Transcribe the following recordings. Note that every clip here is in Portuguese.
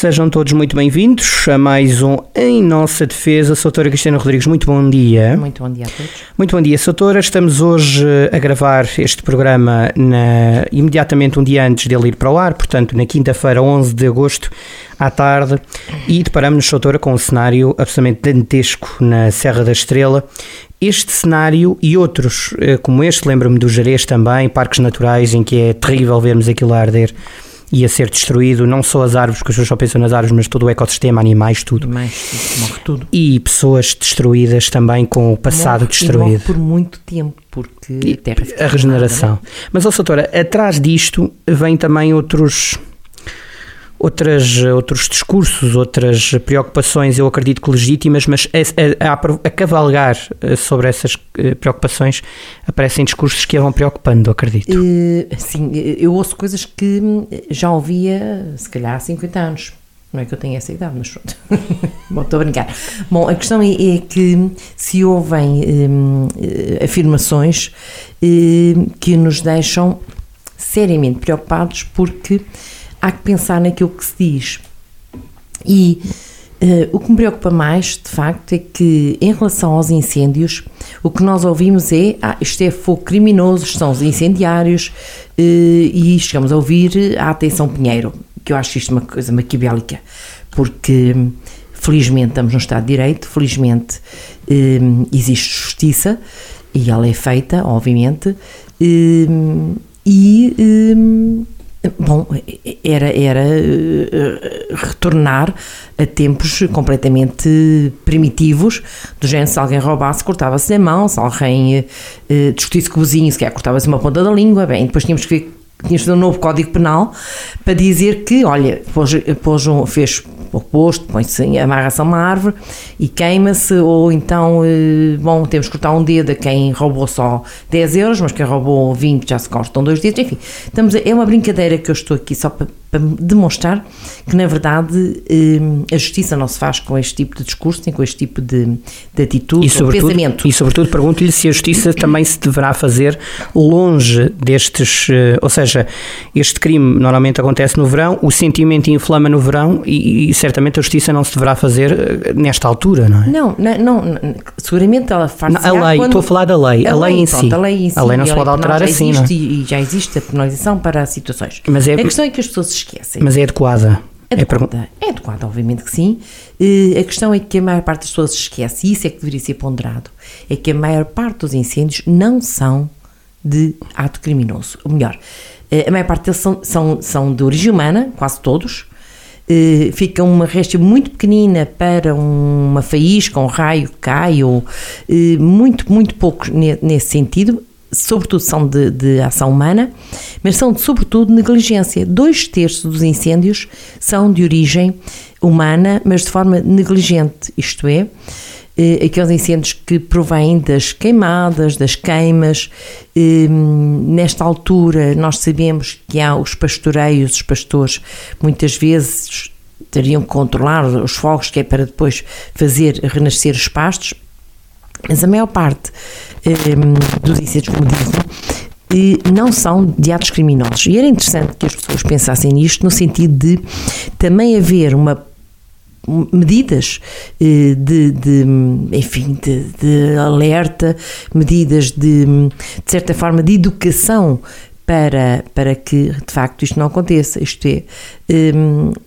Sejam todos muito bem-vindos a mais um Em Nossa Defesa. Soutora Cristina Rodrigues, muito bom dia. Muito bom dia a todos. Muito bom dia, Soutora. Estamos hoje a gravar este programa na, imediatamente um dia antes dele ir para o ar, portanto, na quinta-feira, 11 de agosto, à tarde, e deparamos-nos, Soutora, com um cenário absolutamente dantesco na Serra da Estrela. Este cenário e outros eh, como este, lembro-me do Jerez também, parques naturais em que é terrível vermos aquilo a arder e a ser destruído não só as árvores, porque as pessoas só pensam nas árvores, mas todo o ecossistema, animais, tudo. Animais, morre tudo. E pessoas destruídas também com o passado morre, destruído. E morre por muito tempo, porque e a terra fica A regeneração. nada, Mas, ó, doutora, atrás disto vem também outros outras, outros discursos, outras preocupações, eu acredito que legítimas, mas a, a, a cavalgar eh, sobre essas eh, preocupações aparecem discursos que a vão preocupando, acredito. Eh, Sim, eu ouço coisas que já ouvia, se calhar, há 50 anos. Não é que eu tenha essa idade, mas pronto. Bom, estou a brincar. Bom, a questão é, é que se ouvem hum, afirmações hum, que nos deixam seriamente preocupados porque há que pensar naquilo que se diz. E uh, o que me preocupa mais, de facto, é que em relação aos incêndios, o que nós ouvimos é: ah, isto é fogo criminoso, são os incendiários, uh, e chegamos a ouvir a atenção Pinheiro, que eu acho isto uma coisa maquiavélica, porque felizmente estamos no Estado de Direito, felizmente uh, existe justiça e ela é feita, obviamente, e Bom, era, era uh, retornar a tempos completamente primitivos, do género, se alguém roubasse, cortava-se a mão, se alguém uh, discutisse com o vizinho, se quer cortava-se uma ponta da língua, bem, depois tínhamos que ver tínhamos de um novo Código Penal para dizer que, olha, pôs, pôs um, fez o posto, põe-se amarra-se a uma árvore e queima-se, ou então, bom, temos que cortar um dedo a quem roubou só 10 euros, mas quem roubou 20 já se cortam dois dedos, enfim, estamos é uma brincadeira que eu estou aqui só para, para demonstrar que, na verdade, a justiça não se faz com este tipo de discurso, nem com este tipo de, de atitude e ou pensamento. E, sobretudo, pergunto-lhe se a justiça também se deverá fazer longe destes, ou seja, este crime normalmente acontece no verão, o sentimento inflama no verão e, e certamente a justiça não se deverá fazer nesta altura, não é? Não, não, não seguramente ela faz A lei, quando, estou a falar da lei, a, a lei, lei em pronto, si. A lei, em si. A lei não se pode alterar assim, existe, não é? E já existe a penalização para situações. Mas é, a questão é que as pessoas se esquecem. Mas é adequada. Adequada, é, é adequada, obviamente que sim. a questão é que a maior parte das pessoas esquece, e isso é que deveria ser ponderado, é que a maior parte dos incêndios não são de ato criminoso. Ou melhor, a maior parte deles são, são, são de origem humana, quase todos. Uh, fica uma réstia muito pequenina para uma faísca, um raio que cai, ou uh, muito, muito poucos nesse sentido, sobretudo são de, de, ação humana, mas são sobretudo negligência. Dois terços dos incêndios são de origem humana, mas de forma negligente, isto é, eh, aqueles incêndios que provêm das queimadas, das queimas. Eh, nesta altura, nós sabemos que há os pastoreios, os pastores muitas vezes teriam que controlar os fogos, que é para depois fazer renascer os pastos, mas a maior parte eh, dos incêndios, como dizem, não são de atos criminosos. E era interessante que as pessoas pensassem nisto no sentido de também haver uma medidas de, de enfim, de, de, alerta, medidas de, de certa forma de educação para, para que de facto isto não aconteça. Isto é,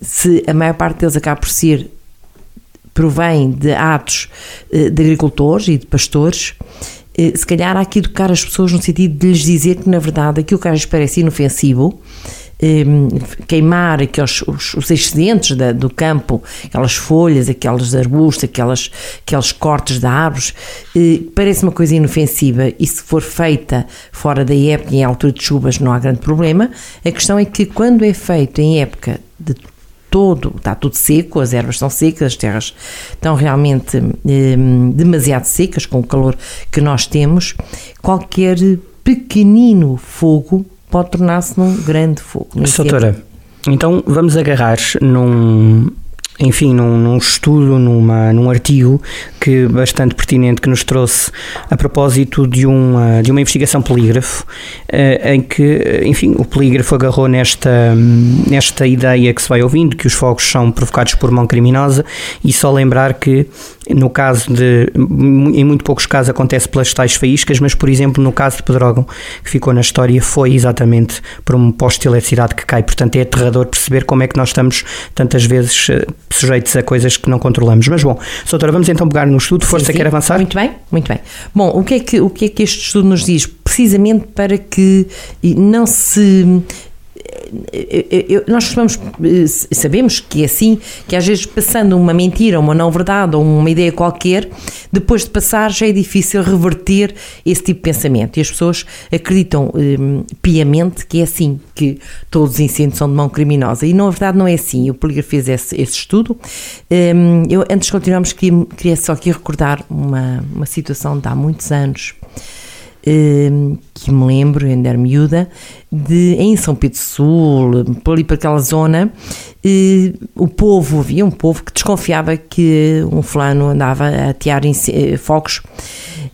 se a maior parte deles acaba por ser provém de atos de agricultores e de pastores, se calhar há que educar as pessoas no sentido de lhes dizer que na verdade aquilo que às vezes parece inofensivo queimar aqueles, os, os excedentes da, do campo, aquelas folhas, aqueles arbustos, aquelas, aqueles cortes de árvores, eh, parece uma coisa inofensiva e se for feita fora da época, em altura de chuvas, não há grande problema. A questão é que quando é feito em época de todo, está tudo seco, as ervas estão secas, as terras estão realmente eh, demasiado secas com o calor que nós temos, qualquer pequenino fogo pode tornar-se num grande fogo. Doutora, então vamos agarrar num, enfim, num, num, estudo, numa, num artigo que bastante pertinente que nos trouxe a propósito de uma, de uma investigação polígrafo, eh, em que, enfim, o polígrafo agarrou nesta, nesta ideia que se vai ouvindo, que os fogos são provocados por mão criminosa, e só lembrar que no caso de, em muito poucos casos acontece pelas tais faíscas, mas por exemplo no caso de Pedrógão, que ficou na história, foi exatamente por um poste de eletricidade que cai, portanto é aterrador perceber como é que nós estamos tantas vezes eh, sujeitos a coisas que não controlamos. Mas bom, doutora, vamos então pegar no estudo, força, sim, sim. quer avançar? Muito bem, muito bem. Bom, o que, é que, o que é que este estudo nos diz? Precisamente para que não se nós costumamos, eh, sabemos que é assim, que às vezes passando uma mentira, uma não verdade ou uma ideia qualquer, depois de passar já é difícil reverter esse tipo de pensamento. E as pessoas acreditam um, piamente que é assim, que todos os incêndios são de mão criminosa. E na verdade não é assim. O Polígrafo fez esse, esse estudo. Um, eu, antes de continuarmos, queria, queria só aqui recordar uma, uma situação de há muitos anos que me lembro, ainda era miúda, de, em São Pedro Sul, por ali para aquela zona, eh, o povo, havia um povo que desconfiava que um fulano andava a atear eh, fogos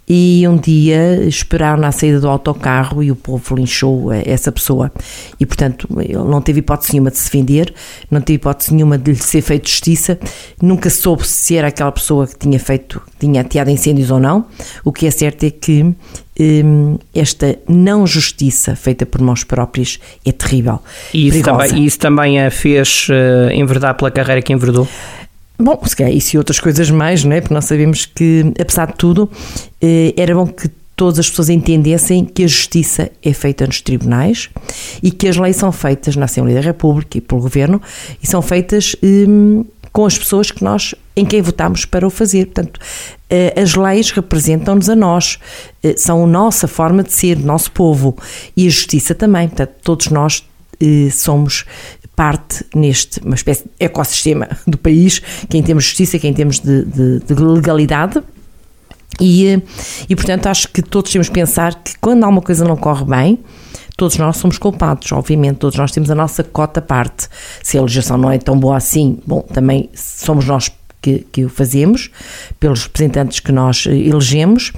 e um dia esperaram na saída do autocarro e o povo linchou essa pessoa. E, portanto, ele não teve hipótese nenhuma de se defender, não teve hipótese nenhuma de lhe ser feito justiça, nunca soube se era aquela pessoa que tinha feito, tinha ateado incêndios ou não. O que é certo é que hum, esta não justiça feita por mãos próprias é terrível. E isso, também, isso também a fez uh, enverdar pela carreira que enverdou? Bom, se calhar isso e outras coisas mais, não é? Porque nós sabemos que, apesar de tudo, eh, era bom que todas as pessoas entendessem que a justiça é feita nos tribunais e que as leis são feitas na Assembleia da República e pelo Governo e são feitas hum, com as pessoas que nós, em quem votamos para o fazer. Portanto, eh, as leis representam-nos a nós, eh, são a nossa forma de ser, nosso povo e a justiça também. Portanto, todos nós somos parte neste, uma espécie de ecossistema do país, que em termos de justiça, que em termos de, de, de legalidade, e, e portanto acho que todos temos que pensar que quando alguma coisa não corre bem, todos nós somos culpados, obviamente, todos nós temos a nossa cota parte. Se a legislação não é tão boa assim, bom, também somos nós que, que o fazemos, pelos representantes que nós eh, elegemos.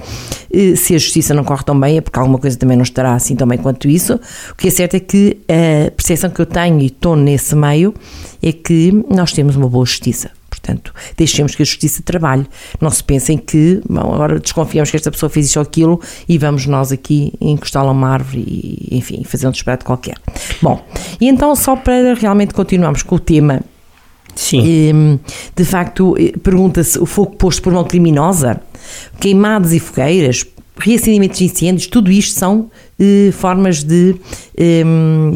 Se a justiça não corre tão bem, é porque alguma coisa também não estará assim tão bem quanto isso. O que é certo é que a percepção que eu tenho e estou nesse meio é que nós temos uma boa justiça. Portanto, deixemos que a justiça trabalhe. Não se pensem que, bom, agora desconfiamos que esta pessoa fez isso ou aquilo e vamos nós aqui encostá-la a uma árvore e, enfim, fazer um disparate qualquer. Bom, e então, só para realmente continuarmos com o tema Sim. De facto, eh, pergunta-se: o fogo posto por mão criminosa, queimadas e fogueiras, reacendimentos de incêndios, tudo isto são eh, formas de, eh,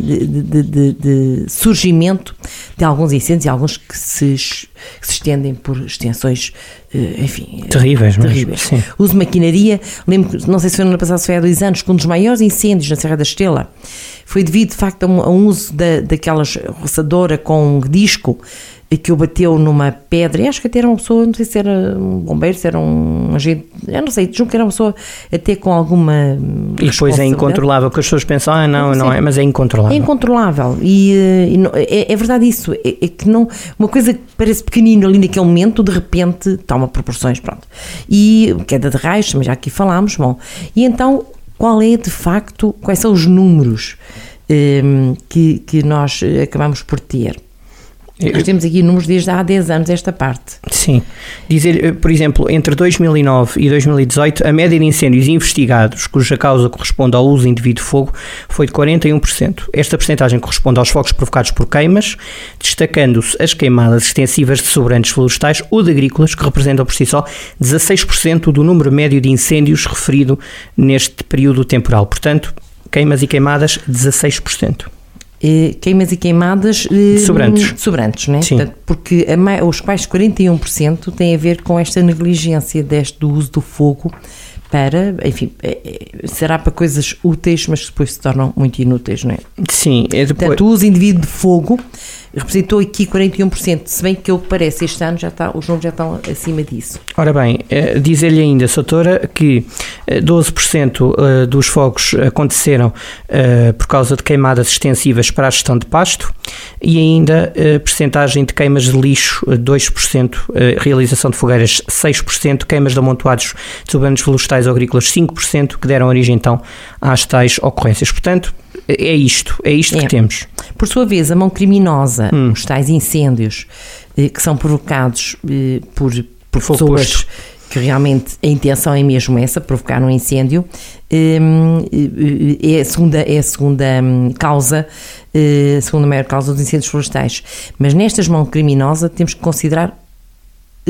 de, de, de, surgimento de alguns incêndios e alguns que se, que se estendem por extensões, eh, enfim, terríveis. terríveis. Mas, Uso maquinaria, lembro, não sei se foi no ano passado, se foi há dois anos, que um dos maiores incêndios na Serra da Estrela foi devido de facto a um, a um uso da, daquelas roçadora com disco que o bateu numa pedra, e acho que até era uma pessoa, não sei se era um bombeiro, se era um agente, eu não sei, julgo que era uma pessoa até com alguma. E depois é incontrolável, porque as pessoas pensam, ah, não, não é, mas é incontrolável. É incontrolável, e, eh, e é, é, verdade isso, é, é, que não, uma coisa que parece pequenina ali naquele momento, de repente toma proporções, pronto. E queda de raios, também já aqui falámos, bom, e então qual é de facto, quais são os números um, ehm, que, que nós acabamos por ter? Nós temos aqui números desde há 10 anos esta parte. Sim. Dizer, eh, por exemplo, entre 2009 e 2018, a média de incêndios investigados, cuja causa corresponde ao uso indevido de fogo, foi de 41%. Esta percentagem corresponde aos focos provocados por queimas, destacando-se as queimadas extensivas de sobrantes florestais ou de agrícolas, que representam por si só 16% do número médio de incêndios referido neste período temporal. Portanto, queimas e queimadas, 16%. Eh, queimas e queimadas eh, sobrantes, sobrantes né? Sim. Portanto, porque a, os quais 41% têm a ver com esta negligência deste, do uso do fogo para, enfim, é, será para coisas úteis, mas depois se tornam muito inúteis, não é? Sim, é depois... Portanto, o uso indivíduo de fogo representou aqui 41%, se bem que que parece este ano já está, os números já estão acima disso. Ora bem, eh, dizer-lhe ainda, Soutora, que 12% eh, dos fogos aconteceram por causa de queimadas extensivas para a gestão de pasto e ainda a percentagem de queimas de lixo 2%, realização de fogueiras 6%, queimas de amontoados de subanos florestais ou agrícolas 5%, que deram origem então às tais ocorrências. Portanto, é isto, é isto é. que temos. Por sua vez, a mão criminosa, hum. os tais incêndios eh, que são provocados eh, por, por pessoas posto. que realmente a intenção é mesmo essa, provocar um incêndio, eh, é a segunda, é a segunda hum, causa, a segunda maior causa dos incêndios florestais. Mas nestas mãos criminosas temos que considerar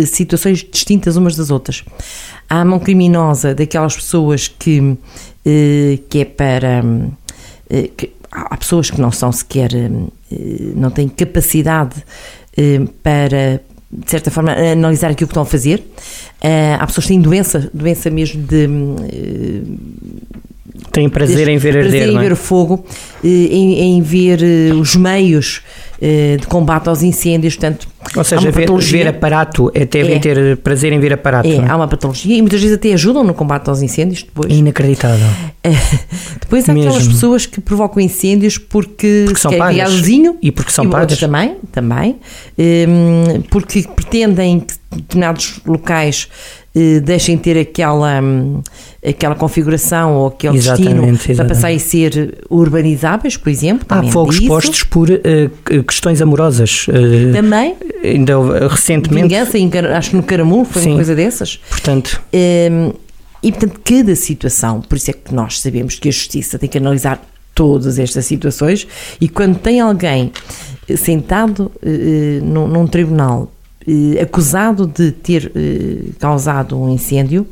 situações distintas umas das outras. Há a mão criminosa daquelas pessoas que, que é para eh, que há pessoas que não são sequer, eh, não têm capacidade eh, para, de certa forma, analisar aquilo que estão a fazer. Há pessoas que têm doença, doença mesmo de. Têm prazer em ver arder, prazer em ver é? o fogo, em, em ver os meios de combate aos incêndios, portanto ou seja, ver, ver, aparato, é até é. ter prazer em ver aparato. É, é, há uma patologia e muitas vezes até ajudam no combate aos incêndios depois. É inacreditável. É. Depois há Mesmo. aquelas pessoas que provocam incêndios porque, porque são pagas. e porque são pagas. Também, também. Um, porque pretendem que determinados locais uh, deixem ter aquela, um, aquela configuração ou aquele exatamente, destino exatamente. para passar a ser urbanizáveis, por exemplo. Há fogos postos por uh, questões amorosas. Uh, também ainda recentemente. Vingança, acho que no Caramulo foi Sim. uma coisa dessas. Portanto. Um, e portanto, cada situação, por isso é que nós sabemos que a justiça tem que analisar todas estas situações e quando tem alguém sentado uh, num, num, tribunal uh, acusado de ter uh, causado um incêndio,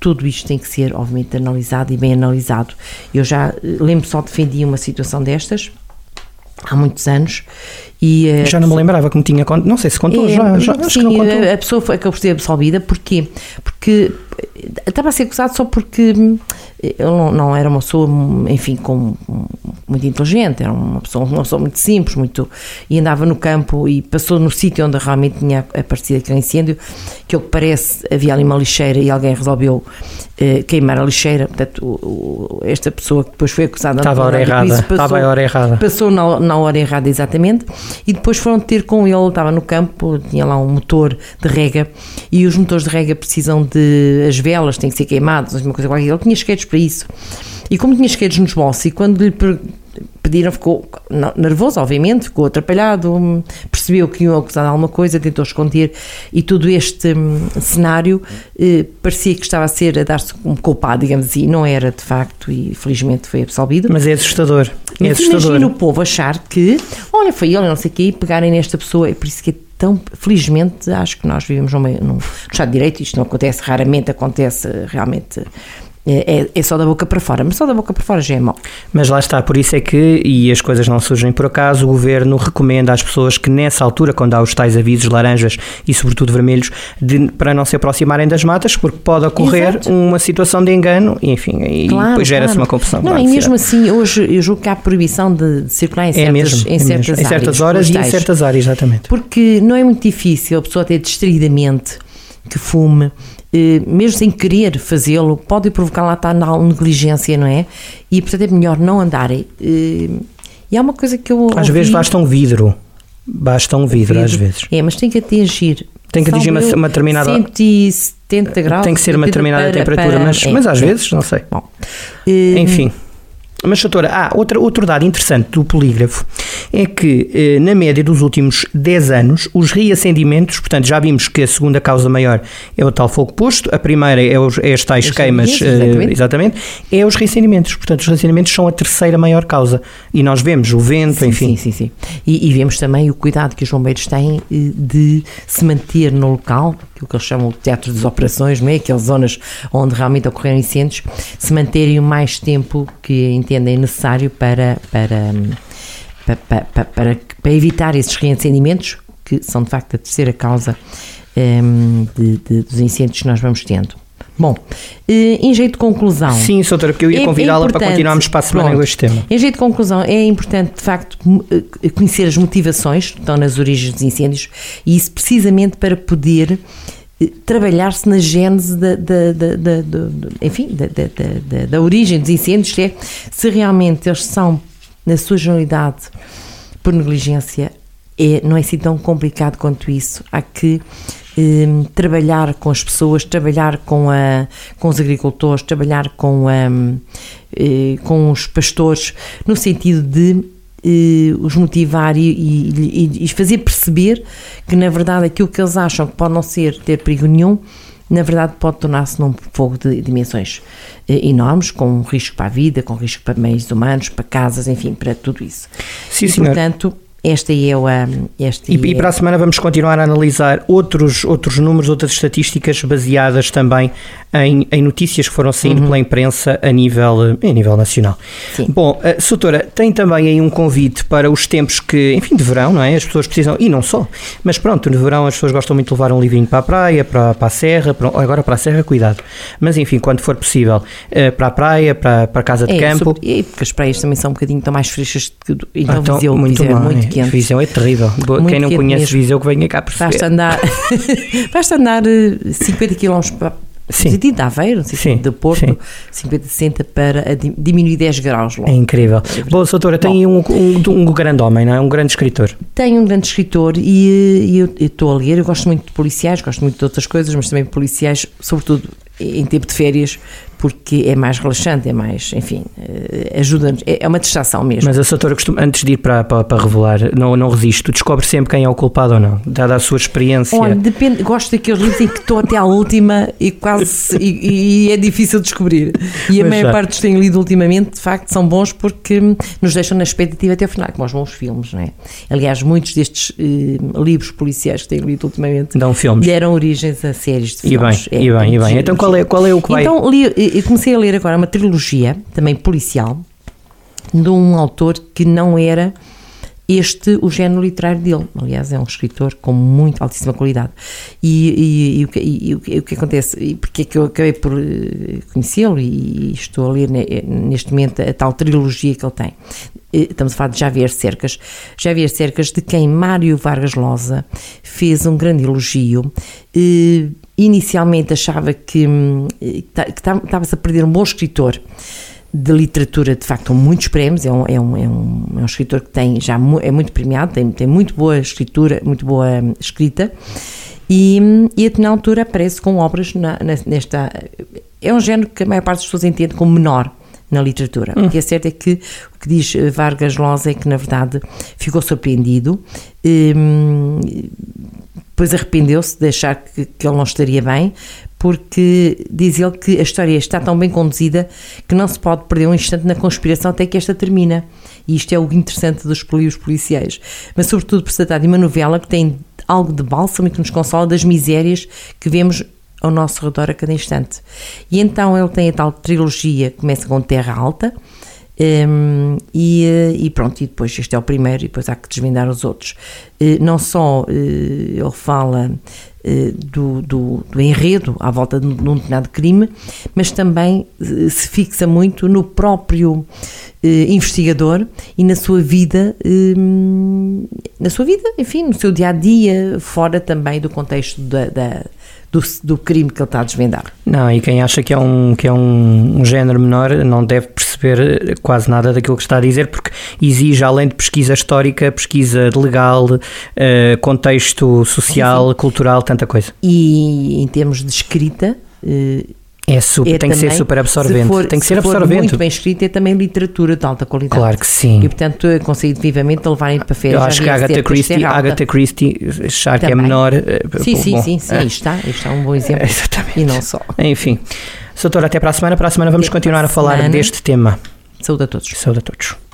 tudo isto tem que ser, obviamente, analisado e bem analisado. Eu já lembro só defendi uma situação destas há muitos anos e, uh, já não me lembrava como tinha contado, não sei se contou, é, já, já sim, não contou. A pessoa foi, acabou por ser absolvida, porquê? Porque estava a ser acusado só porque ele não, não, era uma pessoa, enfim, com, muito inteligente, era uma pessoa, uma pessoa muito simples, muito, e andava no campo e passou no sítio onde realmente tinha aparecido aquele incêndio, que ao que parece havia ali uma lixeira e alguém resolveu eh, queimar a lixeira, portanto o, o, esta pessoa que depois foi acusada estava a hora errada, passou, estava a hora errada. Passou na, na hora errada exatamente e depois foram ter com ele, estava no campo, tinha lá um motor de rega e os motores de rega precisam de as velas têm que ser queimadas, uma coisa qualquer. Ele tinha isqueiros para isso. E como tinha isqueiros nos bolsos, e quando lhe pediram, ficou nervoso, obviamente, ficou atrapalhado, percebeu que iam acusar de alguma coisa, tentou esconder, e todo este hum, cenário eh, parecia que estava a ser a dar-se como culpado, digamos assim, não era de facto, e felizmente foi absolvido. Mas é assustador. É assustador. Imagina o povo achar que, olha, foi ele, não sei o quê, e pegarem nesta pessoa, é por isso que é tão, felizmente, acho que nós vivemos num, num Estado de Direito, isto não acontece raramente, acontece realmente é, é, é, só da boca para fora, mas só da boca para fora já é mau. Mas lá está, por isso é que, e as coisas não surgem por acaso, o Governo recomenda às pessoas que nessa altura, quando há os tais avisos laranjas e sobretudo vermelhos, de, para não se aproximarem das matas, porque pode ocorrer Exato. uma situação de engano, e, enfim, e claro, depois gera-se claro. uma confusão. Não, e mesmo assim, hoje eu julgo que há proibição de, de circular em certas, é mesmo, em, certas mesmo. em certas horas e em certas áreas, exatamente. Porque não é muito difícil a pessoa ter distraidamente que fume, mesmo sem querer fazê-lo, pode provocar lá está na negligência, não é? E portanto é melhor não andarem. Eh, e há uma coisa que eu. Às ouvi, vezes basta um vidro. Basta um vidro, vidro, às vezes. É, mas tem que atingir. Tem que atingir uma, uma determinada. 170 graus. Tem que ser uma determinada para, temperatura, para, mas, é, mas às é. vezes, não sei. Bom, Enfim. Mas, doutora, ah, outra, outro dado interessante do polígrafo é que, eh, na média dos últimos 10 anos, os reacendimentos, portanto, já vimos que a segunda causa maior é o tal fogo posto, a primeira é, os, é as tais queimas, eh, exatamente. exatamente, é os reacendimentos. Portanto, os reacendimentos são a terceira maior causa. E nós vemos o vento, sim, enfim. Sim, sim, sim. E, e, vemos também o cuidado que os bombeiros têm eh, de se manter no local, aquilo que eles chamam de teatro das operações, não é? aquelas zonas onde realmente ocorreram incêndios, se manterem o mais tempo que entendem necessário para, para, para, para, para, para evitar esses reencendimentos, que são de facto a terceira causa um, de, de, dos incêndios que nós vamos tendo. Bom, eh, em jeito de conclusão. Sim, doutora, porque eu ia É- é convidá-la para importante. continuarmos para a semana Pronto. este tema. Em jeito de conclusão, é importante, de facto, m- eh, conhecer as motivações que estão nas origens dos incêndios e isso precisamente para poder trabalhar-se na gênese da, da, da, da- da, da, origem dos incêndios, é se realmente eles são, na sua generalidade, por negligência, é, não é assim tão complicado quanto isso. Há que eh, trabalhar com as pessoas, trabalhar com, a, com os agricultores, trabalhar com, a, eh, com os pastores, no sentido de eh, os motivar e, e, e- e fazer perceber que, na verdade, aquilo que eles acham que pode não ser ter perigo nenhum, na verdade pode tornar-se num fogo de dimensões eh, enormes, com risco para a vida, com risco para meios humanos, para casas, enfim, para tudo isso. Sim, e, senhor. portanto, esta é ah, Este E, e para a semana vamos continuar a analisar outros, outros números, outras estatísticas baseadas também em, em notícias que foram saindo pela imprensa a nível, a nível nacional. Sim. Bom, a Soutora, tem também aí um convite para os tempos que, enfim, de verão, não é? As pessoas precisam, e não só, mas pronto, no verão as pessoas gostam muito de levar um livrinho para a praia, para, para a serra, para, agora para a serra, cuidado. Mas enfim, quando for possível, eh, para a praia, para, para a casa de É, campo. sobre- e porque as praias também são um bocadinho tão mais frescas do- então, Então, Viseu, muito Viseu é muito quente. Viseu é terrível. Boa, Quem não conhece mesmo. Viseu que venha cá perceber. Basta andar, basta andar eh, 50 km para Sim. sentido de Aveiro, no sentido de Porto, sim. 50, 60 para di- diminuir 10 graus logo. É incrível. Bom, doutora, tem um, um, um grande homem, não é? Um grande escritor. Tenho um grande escritor e, eh, e eu eu estou a ler. Eu gosto muito de policiais, gosto muito de outras coisas, mas também policiais, sobretudo em tempo de férias, porque é mais relaxante, é mais, enfim, eh, ajuda-nos. É é uma distração mesmo. Mas a doutora costuma, antes de ir para, para, para revelar, não, não resisto, descobre sempre quem é o culpado ou não, dada a sua experiência. Olha, depende, gosto daqueles livros em que estou até à última e quase e, e é difícil descobrir. E a Mas maior já. parte dos que tenho lido ultimamente, de facto, são bons porque nos deixam na expectativa até ao final, como os bons filmes, não é? Aliás, muitos destes eh, livros policiais que tenho lido ultimamente Dão filmes. deram origens a séries de E bem, filmes. É, e bem, e muito bem. Então qual é, qual é o que vai. Então li, eu comecei a ler agora uma trilogia, também policial, de um autor que não era este o género literário dele. Aliás, é um escritor com muito altíssima qualidade. E, e- e o, que, e o que- o que acontece, e porque é que eu acabei por eh, conhecê-lo e estou a ler ne- neste momento a tal trilogia que ele tem. Eh, Estamos a falar de Javier Cercas. Javier Cercas, de quem Mário Vargas Losa fez um grande elogio. Eh, Inicialmente achava que hum, estava-se a perder um bom escritor de literatura, de facto, com muitos prémios. É um, é um, é um, é um escritor que tem já é muito premiado, tem, tem muito boa escritura, muito boa hum, escrita. E, hum, e na altura aparece com obras na- nesta. É um género que a maior parte das pessoas entende como menor na literatura. O que é certo é que o que diz eh, Vargas Llosa é que, na verdade, ficou surpreendido. hum, depois arrependeu-se de achar que, que ele não estaria bem, porque diz ele que a história está tão bem conduzida que não se pode perder um instante na conspiração até que esta termina. E isto é o interessante dos livros policiais. Mas, sobretudo, por se tratar de uma novela que tem algo de bálsamo e que nos consola das misérias que vemos ao nosso redor a cada instante. E então ele tem a tal trilogia que começa com Terra Alta, Hum, e, eh, e pronto, e depois este é o primeiro, e depois há que desvendar os outros. Eh, não só eh, ele fala eh, do, do, do enredo à volta de um de um determinado crime, mas também se fixa muito no próprio investigador e na sua vida, hum, na sua vida, enfim, no seu dia a dia, fora também do contexto da, da- do, do crime que ele está a desvendar. Não, e quem acha que é, um, que é um, um género menor não deve perceber quase nada daquilo que está a dizer, porque exige, além de pesquisa histórica, pesquisa legal, eh, contexto social, cultural, tanta coisa. E em termos de escrita, eh, É super, é tem que ser também, super se absorvente. for- tem que se ser for absorvente. muito bem escrita, é também literatura de alta qualidade. Claro que sim. E portanto, eu aconselho vivamente a levarem para férias. Eu acho que a Agatha Christie, Agatha Christie, achar que é Também. menor. eh, Sim, sim, bom, sim, sim, eh, isto está, está um bom exemplo. Exatamente. E não só. Enfim. Doutora, até para a semana. Para a semana vamos Até continuar a a falar semana. deste tema. Saúde a todos. Saúde a todos.